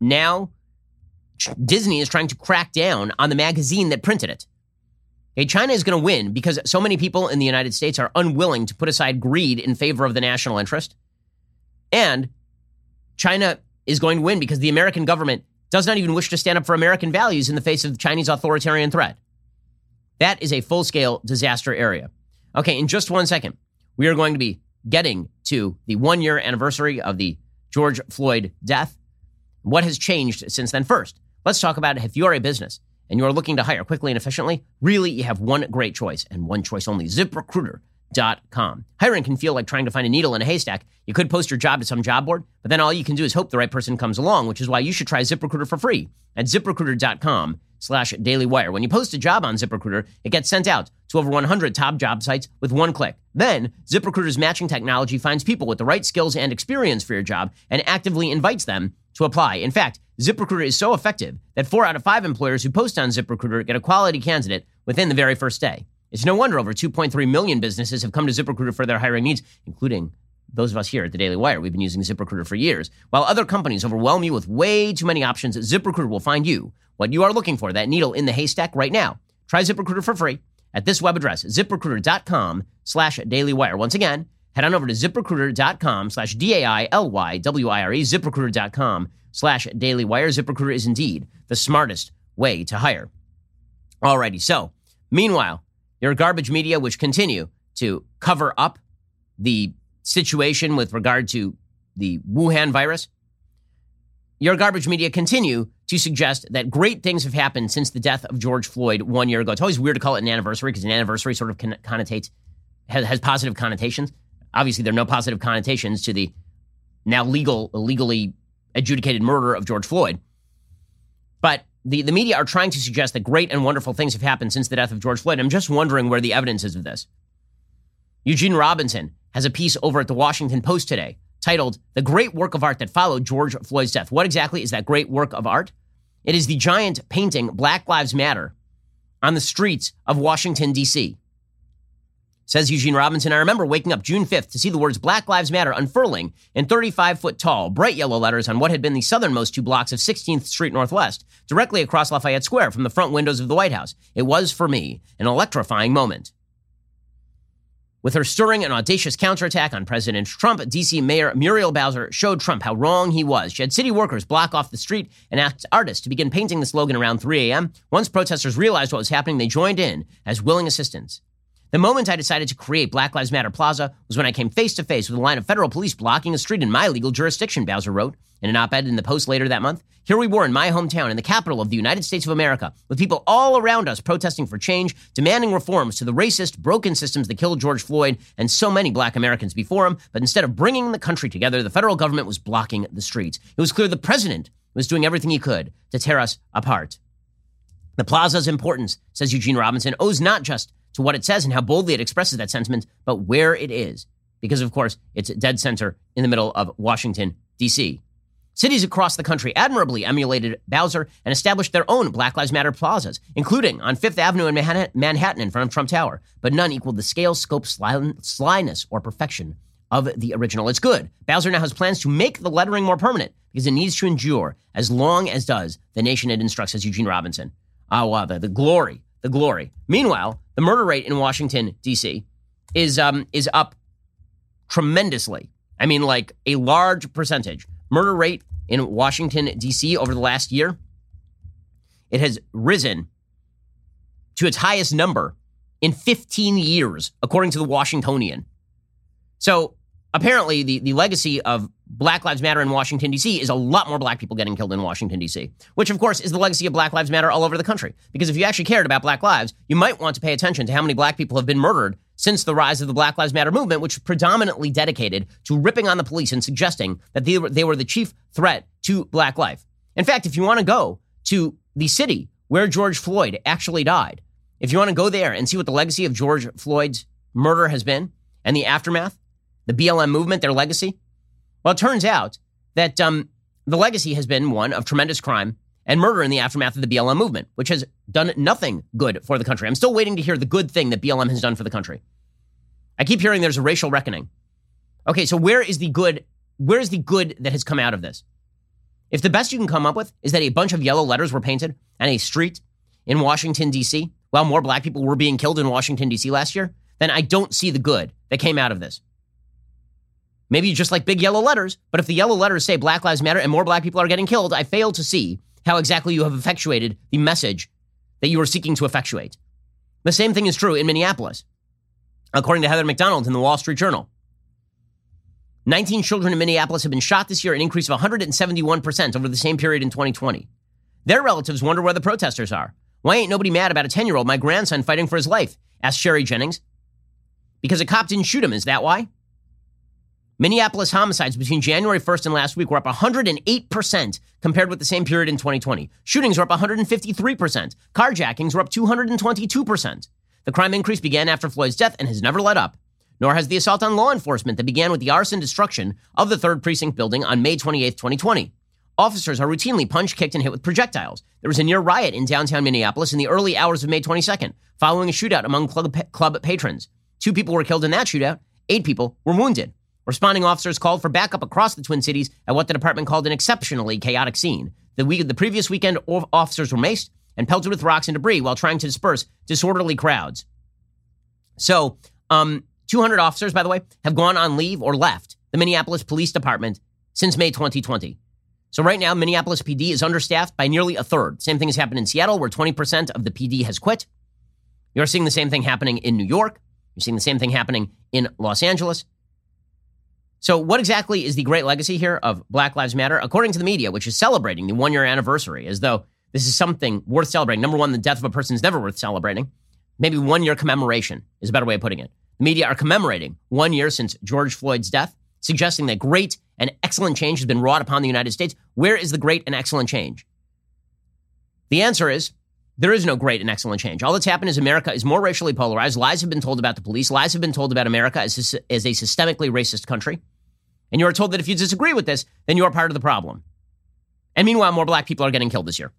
now Disney is trying to crack down on the magazine that printed it. Okay, China is going to win because so many people in the United States are unwilling to put aside greed in favor of the national interest. And China is going to win because the American government does not even wish to stand up for American values in the face of the Chinese authoritarian threat. That is a full scale disaster area. Okay, in just one second, we are going to be getting to the one year anniversary of the George Floyd death. What has changed since then? First, let's talk about if you are a business and you are looking to hire quickly and efficiently, really you have one great choice and one choice only ziprecruiter.com. Hiring can feel like trying to find a needle in a haystack. You could post your job to some job board, but then all you can do is hope the right person comes along, which is why you should try ZipRecruiter for free at ziprecruiter.com slash daily wire. When you post a job on ZipRecruiter, it gets sent out to over 100 top job sites with one click. Then, ZipRecruiter's matching technology finds people with the right skills and experience for your job and actively invites them to apply. In fact, ZipRecruiter is so effective that four out of five employers who post on ZipRecruiter get a quality candidate within the very first day. It's no wonder over 2.3 million businesses have come to ZipRecruiter for their hiring needs, including those of us here at the Daily Wire. We've been using ZipRecruiter for years. While other companies overwhelm you with way too many options, ZipRecruiter will find you what you are looking for, that needle in the haystack right now. Try ZipRecruiter for free at this web address, ziprecruiter.com slash dailywire. Once again, head on over to ziprecruiter.com slash D-A-I-L-Y-W-I-R-E, ziprecruiter.com slash dailywire. ZipRecruiter is indeed the smartest way to hire. Alrighty, so meanwhile, your garbage media, which continue to cover up the situation with regard to the Wuhan virus, your garbage media continue to suggest that great things have happened since the death of George Floyd one year ago. It's always weird to call it an anniversary because an anniversary sort of connotates, has, has positive connotations. Obviously, there are no positive connotations to the now legal, legally adjudicated murder of George Floyd. But the, the media are trying to suggest that great and wonderful things have happened since the death of George Floyd. I'm just wondering where the evidence is of this. Eugene Robinson has a piece over at the Washington Post today titled The Great Work of Art That Followed George Floyd's Death. What exactly is that great work of art? It is the giant painting Black Lives Matter on the streets of Washington, D.C. Says Eugene Robinson, I remember waking up June 5th to see the words Black Lives Matter unfurling in 35 foot tall, bright yellow letters on what had been the southernmost two blocks of 16th Street Northwest, directly across Lafayette Square from the front windows of the White House. It was, for me, an electrifying moment. With her stirring and audacious counterattack on President Trump, D.C. Mayor Muriel Bowser showed Trump how wrong he was. She had city workers block off the street and asked artists to begin painting the slogan around 3 a.m. Once protesters realized what was happening, they joined in as willing assistants. The moment I decided to create Black Lives Matter Plaza was when I came face to face with a line of federal police blocking a street in my legal jurisdiction, Bowser wrote in an op ed in the Post later that month. Here we were in my hometown, in the capital of the United States of America, with people all around us protesting for change, demanding reforms to the racist, broken systems that killed George Floyd and so many black Americans before him. But instead of bringing the country together, the federal government was blocking the streets. It was clear the president was doing everything he could to tear us apart. The plaza's importance, says Eugene Robinson, owes not just to what it says and how boldly it expresses that sentiment, but where it is. Because, of course, it's dead center in the middle of Washington, D.C. Cities across the country admirably emulated Bowser and established their own Black Lives Matter plazas, including on Fifth Avenue in Manhattan in front of Trump Tower, but none equaled the scale, scope, slyness, or perfection of the original. It's good. Bowser now has plans to make the lettering more permanent because it needs to endure as long as does the nation it instructs, as Eugene Robinson. Oh, wow, the, the glory, the glory. Meanwhile, the murder rate in Washington, D.C. is um, is up tremendously. I mean, like a large percentage. Murder rate in Washington, D.C. over the last year, it has risen to its highest number in 15 years, according to the Washingtonian. So apparently, the, the legacy of Black Lives Matter in Washington, D.C. is a lot more black people getting killed in Washington, D.C., which, of course, is the legacy of Black Lives Matter all over the country. Because if you actually cared about black lives, you might want to pay attention to how many black people have been murdered since the rise of the Black Lives Matter movement, which predominantly dedicated to ripping on the police and suggesting that they were, they were the chief threat to black life. In fact, if you want to go to the city where George Floyd actually died, if you want to go there and see what the legacy of George Floyd's murder has been and the aftermath, the BLM movement, their legacy, well, it turns out that um, the legacy has been one of tremendous crime and murder in the aftermath of the BLM movement, which has done nothing good for the country. I'm still waiting to hear the good thing that BLM has done for the country. I keep hearing there's a racial reckoning. Okay, so where is the good? Where is the good that has come out of this? If the best you can come up with is that a bunch of yellow letters were painted on a street in Washington, D.C., while more black people were being killed in Washington, D.C. last year, then I don't see the good that came out of this. Maybe you just like big yellow letters, but if the yellow letters say Black Lives Matter and more black people are getting killed, I fail to see how exactly you have effectuated the message that you are seeking to effectuate. The same thing is true in Minneapolis, according to Heather Mac Donald in the Wall Street Journal. 19 children in Minneapolis have been shot this year, an increase of 171% over the same period in 2020. Their relatives wonder where the protesters are. Why ain't nobody mad about a 10 year old, my grandson, fighting for his life? asked Sherry Jennings. Because a cop didn't shoot him, is that why? Minneapolis homicides between January 1st and last week were up 108% compared with the same period in 2020. Shootings were up 153%. Carjackings were up 222%. The crime increase began after Floyd's death and has never let up. Nor has the assault on law enforcement that began with the arson destruction of the 3rd Precinct building on May 28, 2020. Officers are routinely punched, kicked, and hit with projectiles. There was a near riot in downtown Minneapolis in the early hours of May 22nd, following a shootout among club, club patrons. Two people were killed in that shootout. Eight people were wounded. Responding officers called for backup across the Twin Cities at what the department called an exceptionally chaotic scene. The, week, the previous weekend, officers were maced and pelted with rocks and debris while trying to disperse disorderly crowds. So, um, 200 officers, by the way, have gone on leave or left the Minneapolis Police Department since May 2020. So, right now, Minneapolis PD is understaffed by nearly a third. Same thing has happened in Seattle, where 20% of the PD has quit. You're seeing the same thing happening in New York. You're seeing the same thing happening in Los Angeles. So, what exactly is the great legacy here of Black Lives Matter? According to the media, which is celebrating the one year anniversary, as though this is something worth celebrating. Number one, the death of a person is never worth celebrating. Maybe one year commemoration is a better way of putting it. The media are commemorating one year since George Floyd's death, suggesting that great and excellent change has been wrought upon the United States. Where is the great and excellent change? The answer is there is no great and excellent change. All that's happened is America is more racially polarized. Lies have been told about the police. Lies have been told about America as a, as a systemically racist country. And you are told that if you disagree with this, then you are part of the problem. And meanwhile, more black people are getting killed this year.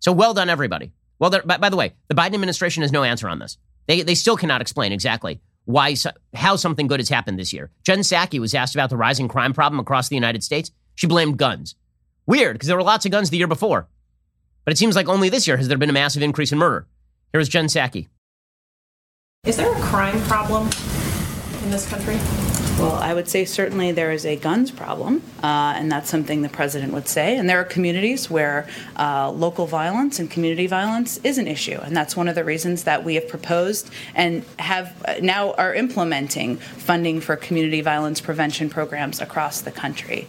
So well done, everybody. Well, by, by, the way, the Biden administration has no answer on this. They, they still cannot explain exactly why how something good has happened this year. Jen Psaki was asked about the rising crime problem across the United States. She blamed guns. Weird, because there were lots of guns the year before. But it seems like only this year has there been a massive increase in murder. Here is Jen Psaki. Is there a crime problem in this country? Well, I would say certainly there is a guns problem, uh, and that's something the president would say. And there are communities where uh, local violence and community violence is an issue, and that's one of the reasons that we have proposed and have uh, now are implementing funding for community violence prevention programs across the country.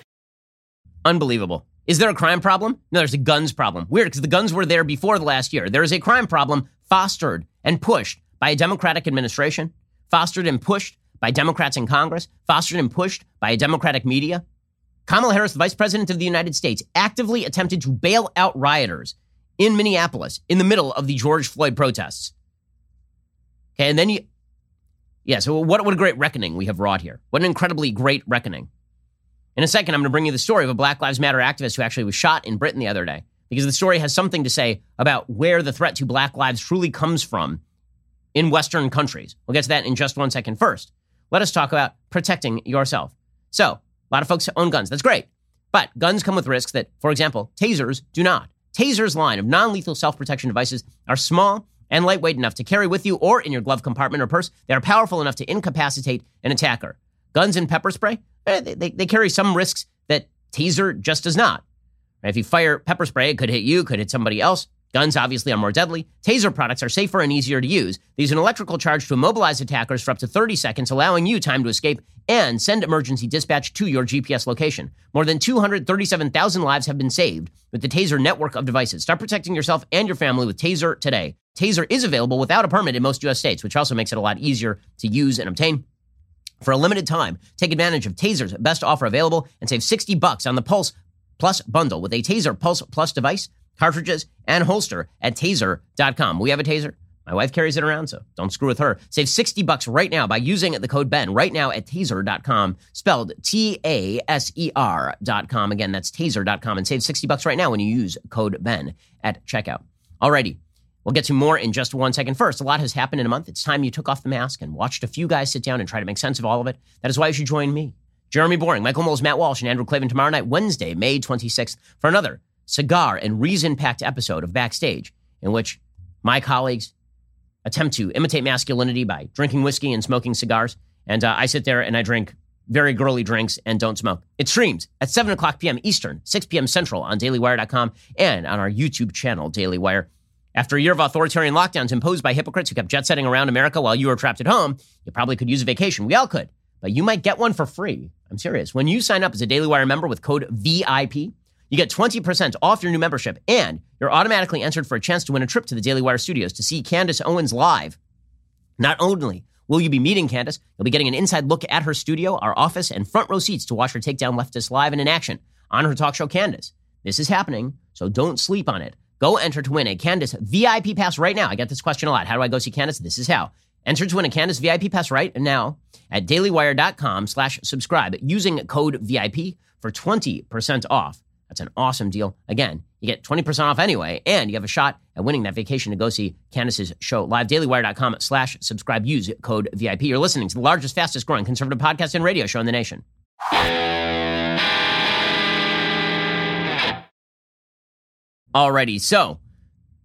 Unbelievable. Is there a crime problem? No, there's a guns problem. Weird, because the guns were there before the last year. There is a crime problem fostered and pushed by a Democratic administration, fostered and pushed by Democrats in Congress, fostered and pushed by a Democratic media. Kamala Harris, the Vice President of the United States, actively attempted to bail out rioters in Minneapolis in the middle of the George Floyd protests. Okay, and then you, yeah, so what, what a great reckoning we have wrought here. What an incredibly great reckoning. In a second, I'm going to bring you the story of a Black Lives Matter activist who actually was shot in Britain the other day, because the story has something to say about where the threat to Black lives truly comes from in Western countries. We'll get to that in just one second. First, let us talk about protecting yourself. So, a lot of folks own guns. That's great. But guns come with risks that, for example, tasers do not. Taser's line of non lethal self protection devices are small and lightweight enough to carry with you or in your glove compartment or purse. They are powerful enough to incapacitate an attacker. Guns and pepper spray, Eh, they, they, they carry some risks that Taser just does not. If you fire pepper spray, it could hit you, could hit somebody else. Guns obviously are more deadly. Taser products are safer and easier to use. They use an electrical charge to immobilize attackers for up to 30 seconds, allowing you time to escape and send emergency dispatch to your GPS location. More than 237,000 lives have been saved with the Taser network of devices. Start protecting yourself and your family with Taser today. Taser is available without a permit in most U.S. states, which also makes it a lot easier to use and obtain. For a limited time, take advantage of Taser's best offer available and save 60 bucks on the Pulse Plus bundle with a Taser Pulse Plus device cartridges, and holster at taser.com. We have a taser. My wife carries it around, so don't screw with her. Save 60 bucks right now by using the code BEN right now at taser.com, spelled T A S E R.com. Again, that's taser.com, and save 60 bucks right now when you use code BEN at checkout. Alrighty, we'll get to more in just one second. First, a lot has happened in a month. It's time you took off the mask and watched a few guys sit down and try to make sense of all of it. That is why you should join me. Jeremy Boring, Michael Knowles, Matt Walsh, and Andrew Klavan tomorrow night, Wednesday, May 26th, for another cigar, and reason packed episode of Backstage, in which my colleagues attempt to imitate masculinity by drinking whiskey and smoking cigars. And uh, I sit there and I drink very girly drinks and don't smoke. It streams at 7 o'clock p.m. Eastern, 6 p.m. Central on dailywire.com and on our YouTube channel, Daily Wire. After a year of authoritarian lockdowns imposed by hypocrites who kept jet setting around America while you were trapped at home, you probably could use a vacation. We all could, but you might get one for free. I'm serious. When you sign up as a Daily Wire member with code VIP, you get 20% off your new membership, and you're automatically entered for a chance to win a trip to the Daily Wire studios to see Candace Owens live. Not only will you be meeting Candace, you'll be getting an inside look at her studio, our office, and front row seats to watch her take down leftists live and in action on her talk show, Candace. This is happening, so don't sleep on it. Go enter to win a Candace VIP pass right now. I get this question a lot. How do I go see Candace? This is how. Enter to win a Candace VIP pass right now at dailywire.com slash subscribe using code VIP for 20% off. That's an awesome deal. Again, you get 20% off anyway, and you have a shot at winning that vacation to go see Candace's show live. DailyWire.com slash subscribe. Use code VIP. You're listening to the largest, fastest growing conservative podcast and radio show in the nation. Alrighty, so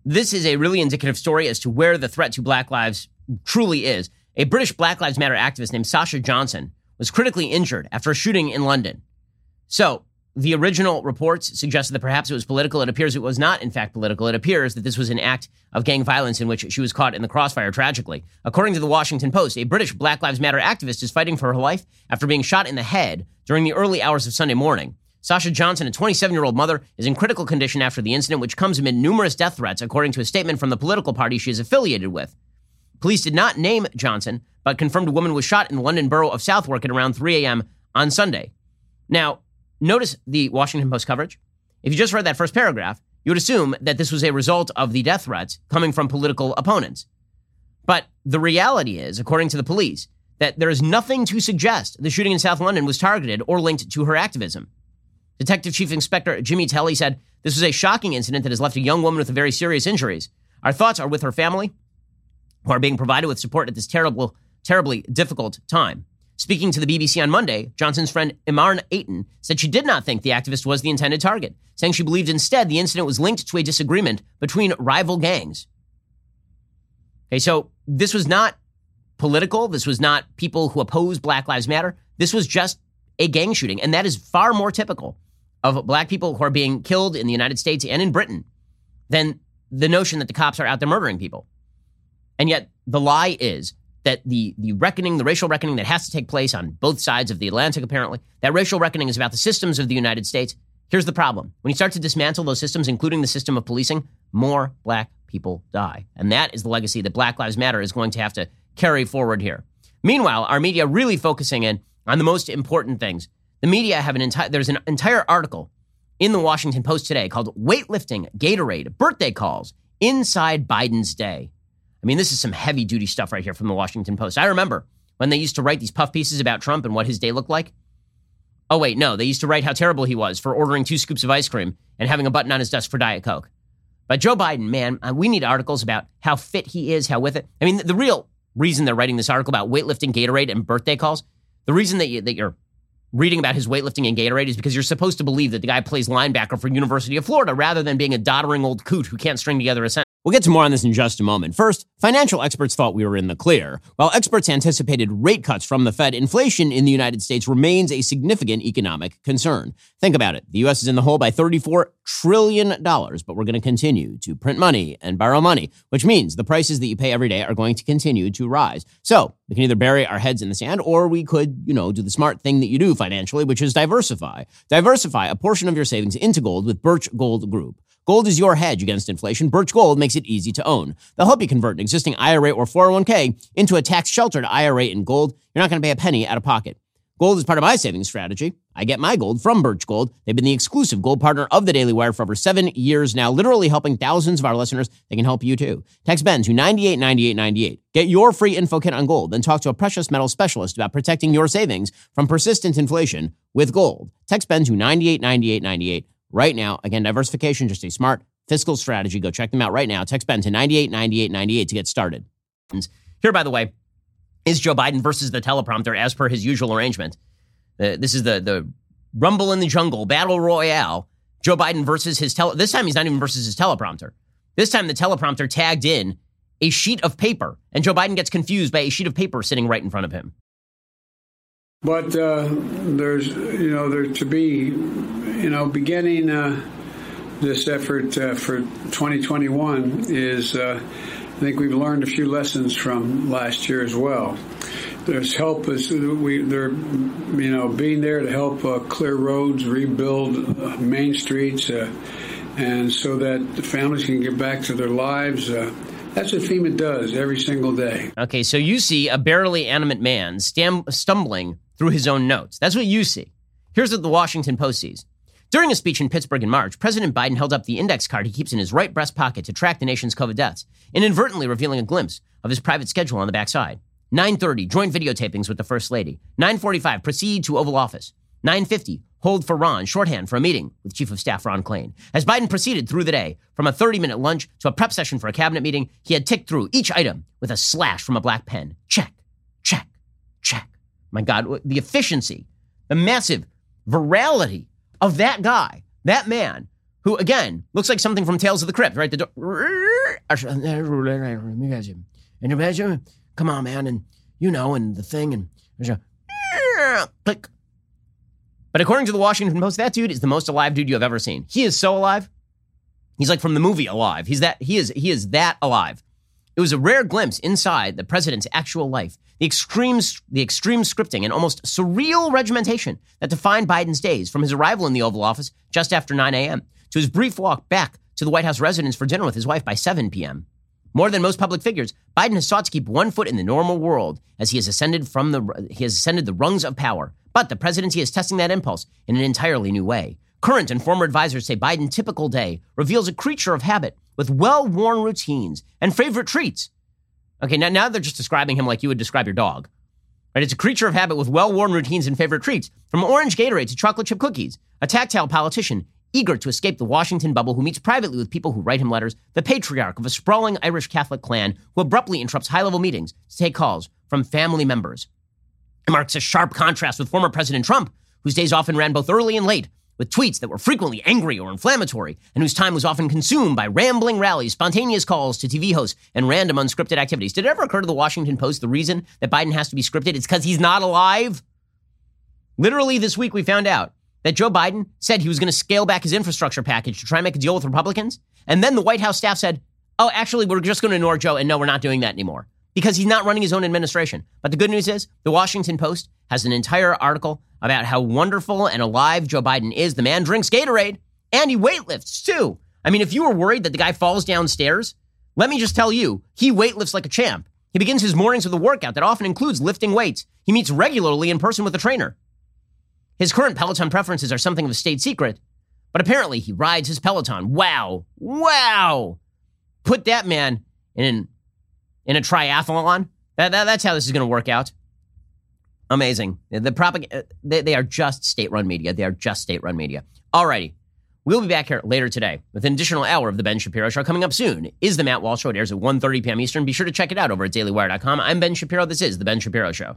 this is a really indicative story as to where the threat to Black lives truly is. A British Black Lives Matter activist named Sasha Johnson was critically injured after a shooting in London. So, the original reports suggested that perhaps it was political. It appears it was not, in fact, political. It appears that this was an act of gang violence in which she was caught in the crossfire tragically. According to the Washington Post, a British Black Lives Matter activist is fighting for her life after being shot in the head during the early hours of Sunday morning. Sasha Johnson, a 27 year old mother, is in critical condition after the incident, which comes amid numerous death threats, according to a statement from the political party she is affiliated with. Police did not name Johnson, but confirmed a woman was shot in the London borough of Southwark at around 3 a.m. on Sunday. Now, Notice the Washington Post coverage. If you just read that first paragraph, you would assume that this was a result of the death threats coming from political opponents. But the reality is, according to the police, that there is nothing to suggest the shooting in South London was targeted or linked to her activism. Detective Chief Inspector Jimmy Telly said this was a shocking incident that has left a young woman with very serious injuries. Our thoughts are with her family, who are being provided with support at this terrible, terribly difficult time. Speaking to the BBC on Monday, Johnson's friend Imarn Ayton said she did not think the activist was the intended target, saying she believed instead the incident was linked to a disagreement between rival gangs. Okay, so this was not political. This was not people who oppose Black Lives Matter. This was just a gang shooting. And that is far more typical of black people who are being killed in the United States and in Britain than the notion that the cops are out there murdering people. And yet the lie is that the the reckoning, the racial reckoning that has to take place on both sides of the Atlantic, apparently, that racial reckoning is about the systems of the United States. Here's the problem: when you start to dismantle those systems, including the system of policing, more black people die, and that is the legacy that Black Lives Matter is going to have to carry forward here. Meanwhile, our media really focusing in on the most important things. The media have an entire there's an entire article in the Washington Post today called "Weightlifting Gatorade Birthday Calls Inside Biden's Day." I mean, this is some heavy duty stuff right here from the Washington Post. I remember when they used to write these puff pieces about Trump and what his day looked like. Oh, wait, no, they used to write how terrible he was for ordering two scoops of ice cream and having a button on his desk for Diet Coke. But Joe Biden, man, uh, we need articles about how fit he is, how with it. I mean, the real reason they're writing this article about weightlifting, Gatorade, and birthday calls, the reason that, you, that you're reading about his weightlifting in Gatorade is because you're supposed to believe that the guy plays linebacker for University of Florida rather than being a doddering old coot who can't string together a sentence. We'll get to more on this in just a moment. First, financial experts thought we were in the clear. While experts anticipated rate cuts from the Fed, inflation in the United States remains a significant economic concern. Think about it. The U.S. is in the hole by $34 trillion, but we're going to continue to print money and borrow money, which means the prices that you pay every day are going to continue to rise. So we can either bury our heads in the sand or we could, you know, do the smart thing that you do financially, which is diversify. Diversify a portion of your savings into gold with Birch Gold Group. Gold is your hedge against inflation. Birch Gold makes it easy to own. They'll help you convert an existing IRA or 401k into a tax sheltered IRA in gold. You're not going to pay a penny out of pocket. Gold is part of my savings strategy. I get my gold from Birch Gold. They've been the exclusive gold partner of the Daily Wire for over seven years now, literally helping thousands of our listeners. They can help you too. Text Ben to 989898. Get your free info kit on gold, then talk to a precious metal specialist about protecting your savings from persistent inflation with gold. Text Ben to 989898 right now. Again, diversification, just a smart fiscal strategy. Go check them out right now. Text Ben to 989898 to get started. Here, by the way, is Joe Biden versus the teleprompter as per his usual arrangement. Uh, this is the the Rumble in the Jungle Battle Royale. Joe Biden versus his tele. This time he's not even versus his teleprompter. This time the teleprompter tagged in a sheet of paper, and Joe Biden gets confused by a sheet of paper sitting right in front of him. But uh, there's, you know, there to be, you know, beginning uh, this effort uh, for 2021 is, uh, I think we've learned a few lessons from last year as well. There's help as we they're, you know, being there to help uh, clear roads, rebuild uh, main streets, and so that the families can get back to their lives. That's what FEMA does every single day. Okay, so you see a barely animate man stam- stumbling through his own notes. That's what you see. Here's what the Washington Post sees. During a speech in Pittsburgh in March, President Biden held up the index card he keeps in his right breast pocket to track the nation's COVID deaths, inadvertently revealing a glimpse of his private schedule on the backside. 9:30 joint videotapings with the First Lady. 9:45 proceed to Oval Office. 9:50 hold for Ron, shorthand for a meeting with Chief of Staff Ron Klain. As Biden proceeded through the day, from a 30-minute lunch to a prep session for a cabinet meeting, he had ticked through each item with a slash from a black pen. Check, check, check. My God, the efficiency, the massive virality of that guy, that man, who again looks like something from Tales of the Crypt, right? The door, and imagine, come on, man, and you know, and the thing, and click. But according to the Washington Post, that dude is the most alive dude you have ever seen. He is so alive. He's like from the movie Alive. He's that he is he is that alive. It was a rare glimpse inside the president's actual life, the extreme, the extreme scripting and almost surreal regimentation that defined Biden's days from his arrival in the Oval Office just after 9 a.m. to his brief walk back to the White House residence for dinner with his wife by 7 p.m. More than most public figures, Biden has sought to keep one foot in the normal world as he has ascended from the he has ascended the rungs of power. But the presidency is testing that impulse in an entirely new way. Current and former advisors say Biden's typical day reveals a creature of habit with well worn routines and favorite treats. Okay, now, now they're just describing him like you would describe your dog. Right? It's a creature of habit with well worn routines and favorite treats, from orange Gatorade to chocolate chip cookies, a tactile politician eager to escape the Washington bubble who meets privately with people who write him letters, the patriarch of a sprawling Irish Catholic clan who abruptly interrupts high level meetings to take calls from family members. It marks a sharp contrast with former President Trump, whose days often ran both early and late, with tweets that were frequently angry or inflammatory, and whose time was often consumed by rambling rallies, spontaneous calls to TV hosts, and random unscripted activities. Did it ever occur to the Washington Post the reason that Biden has to be scripted is because he's not alive? Literally, this week we found out that Joe Biden said he was going to scale back his infrastructure package to try and make a deal with Republicans. And then the White House staff said, oh, actually, we're just going to ignore Joe, and no, we're not doing that anymore because he's not running his own administration. But the good news is the Washington Post has an entire article about how wonderful and alive Joe Biden is. The man drinks Gatorade and he weightlifts too. I mean, if you were worried that the guy falls downstairs, let me just tell you, he weightlifts like a champ. He begins his mornings with a workout that often includes lifting weights. He meets regularly in person with a trainer. His current Peloton preferences are something of a state secret, but apparently he rides his Peloton. Wow. Wow. Put that man in in a triathlon. That, that, that's how this is going to work out. Amazing. The propag- uh, they, they are just state run media. They are just state run media. Alrighty. We'll be back here later today with an additional hour of the Ben Shapiro Show. Coming up soon is the Matt Walsh Show. It airs at 1.30 p.m. Eastern. Be sure to check it out over at dailywire.com. I'm Ben Shapiro. This is the Ben Shapiro Show.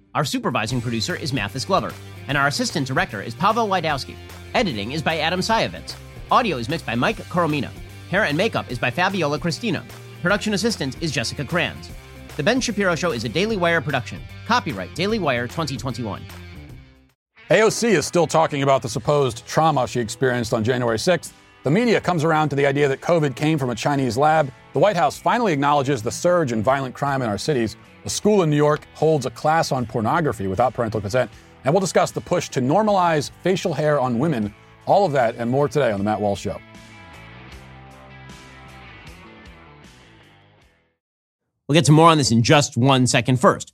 Our supervising producer is Mathis Glover, and our assistant director is Pavel Wydowski. Editing is by Adam Sayevitz. Audio is mixed by Mike Coromina. Hair and makeup is by Fabiola Cristina. Production assistant is Jessica Kranz. The Ben Shapiro Show is a Daily Wire production. Copyright Daily Wire 2021. AOC is still talking about the supposed trauma she experienced on January 6th. The media comes around to the idea that COVID came from a Chinese lab. The White House finally acknowledges the surge in violent crime in our cities. A school in New York holds a class on pornography without parental consent. And we'll discuss the push to normalize facial hair on women. All of that and more today on The Matt Walsh Show. We'll get to more on this in just one second. First,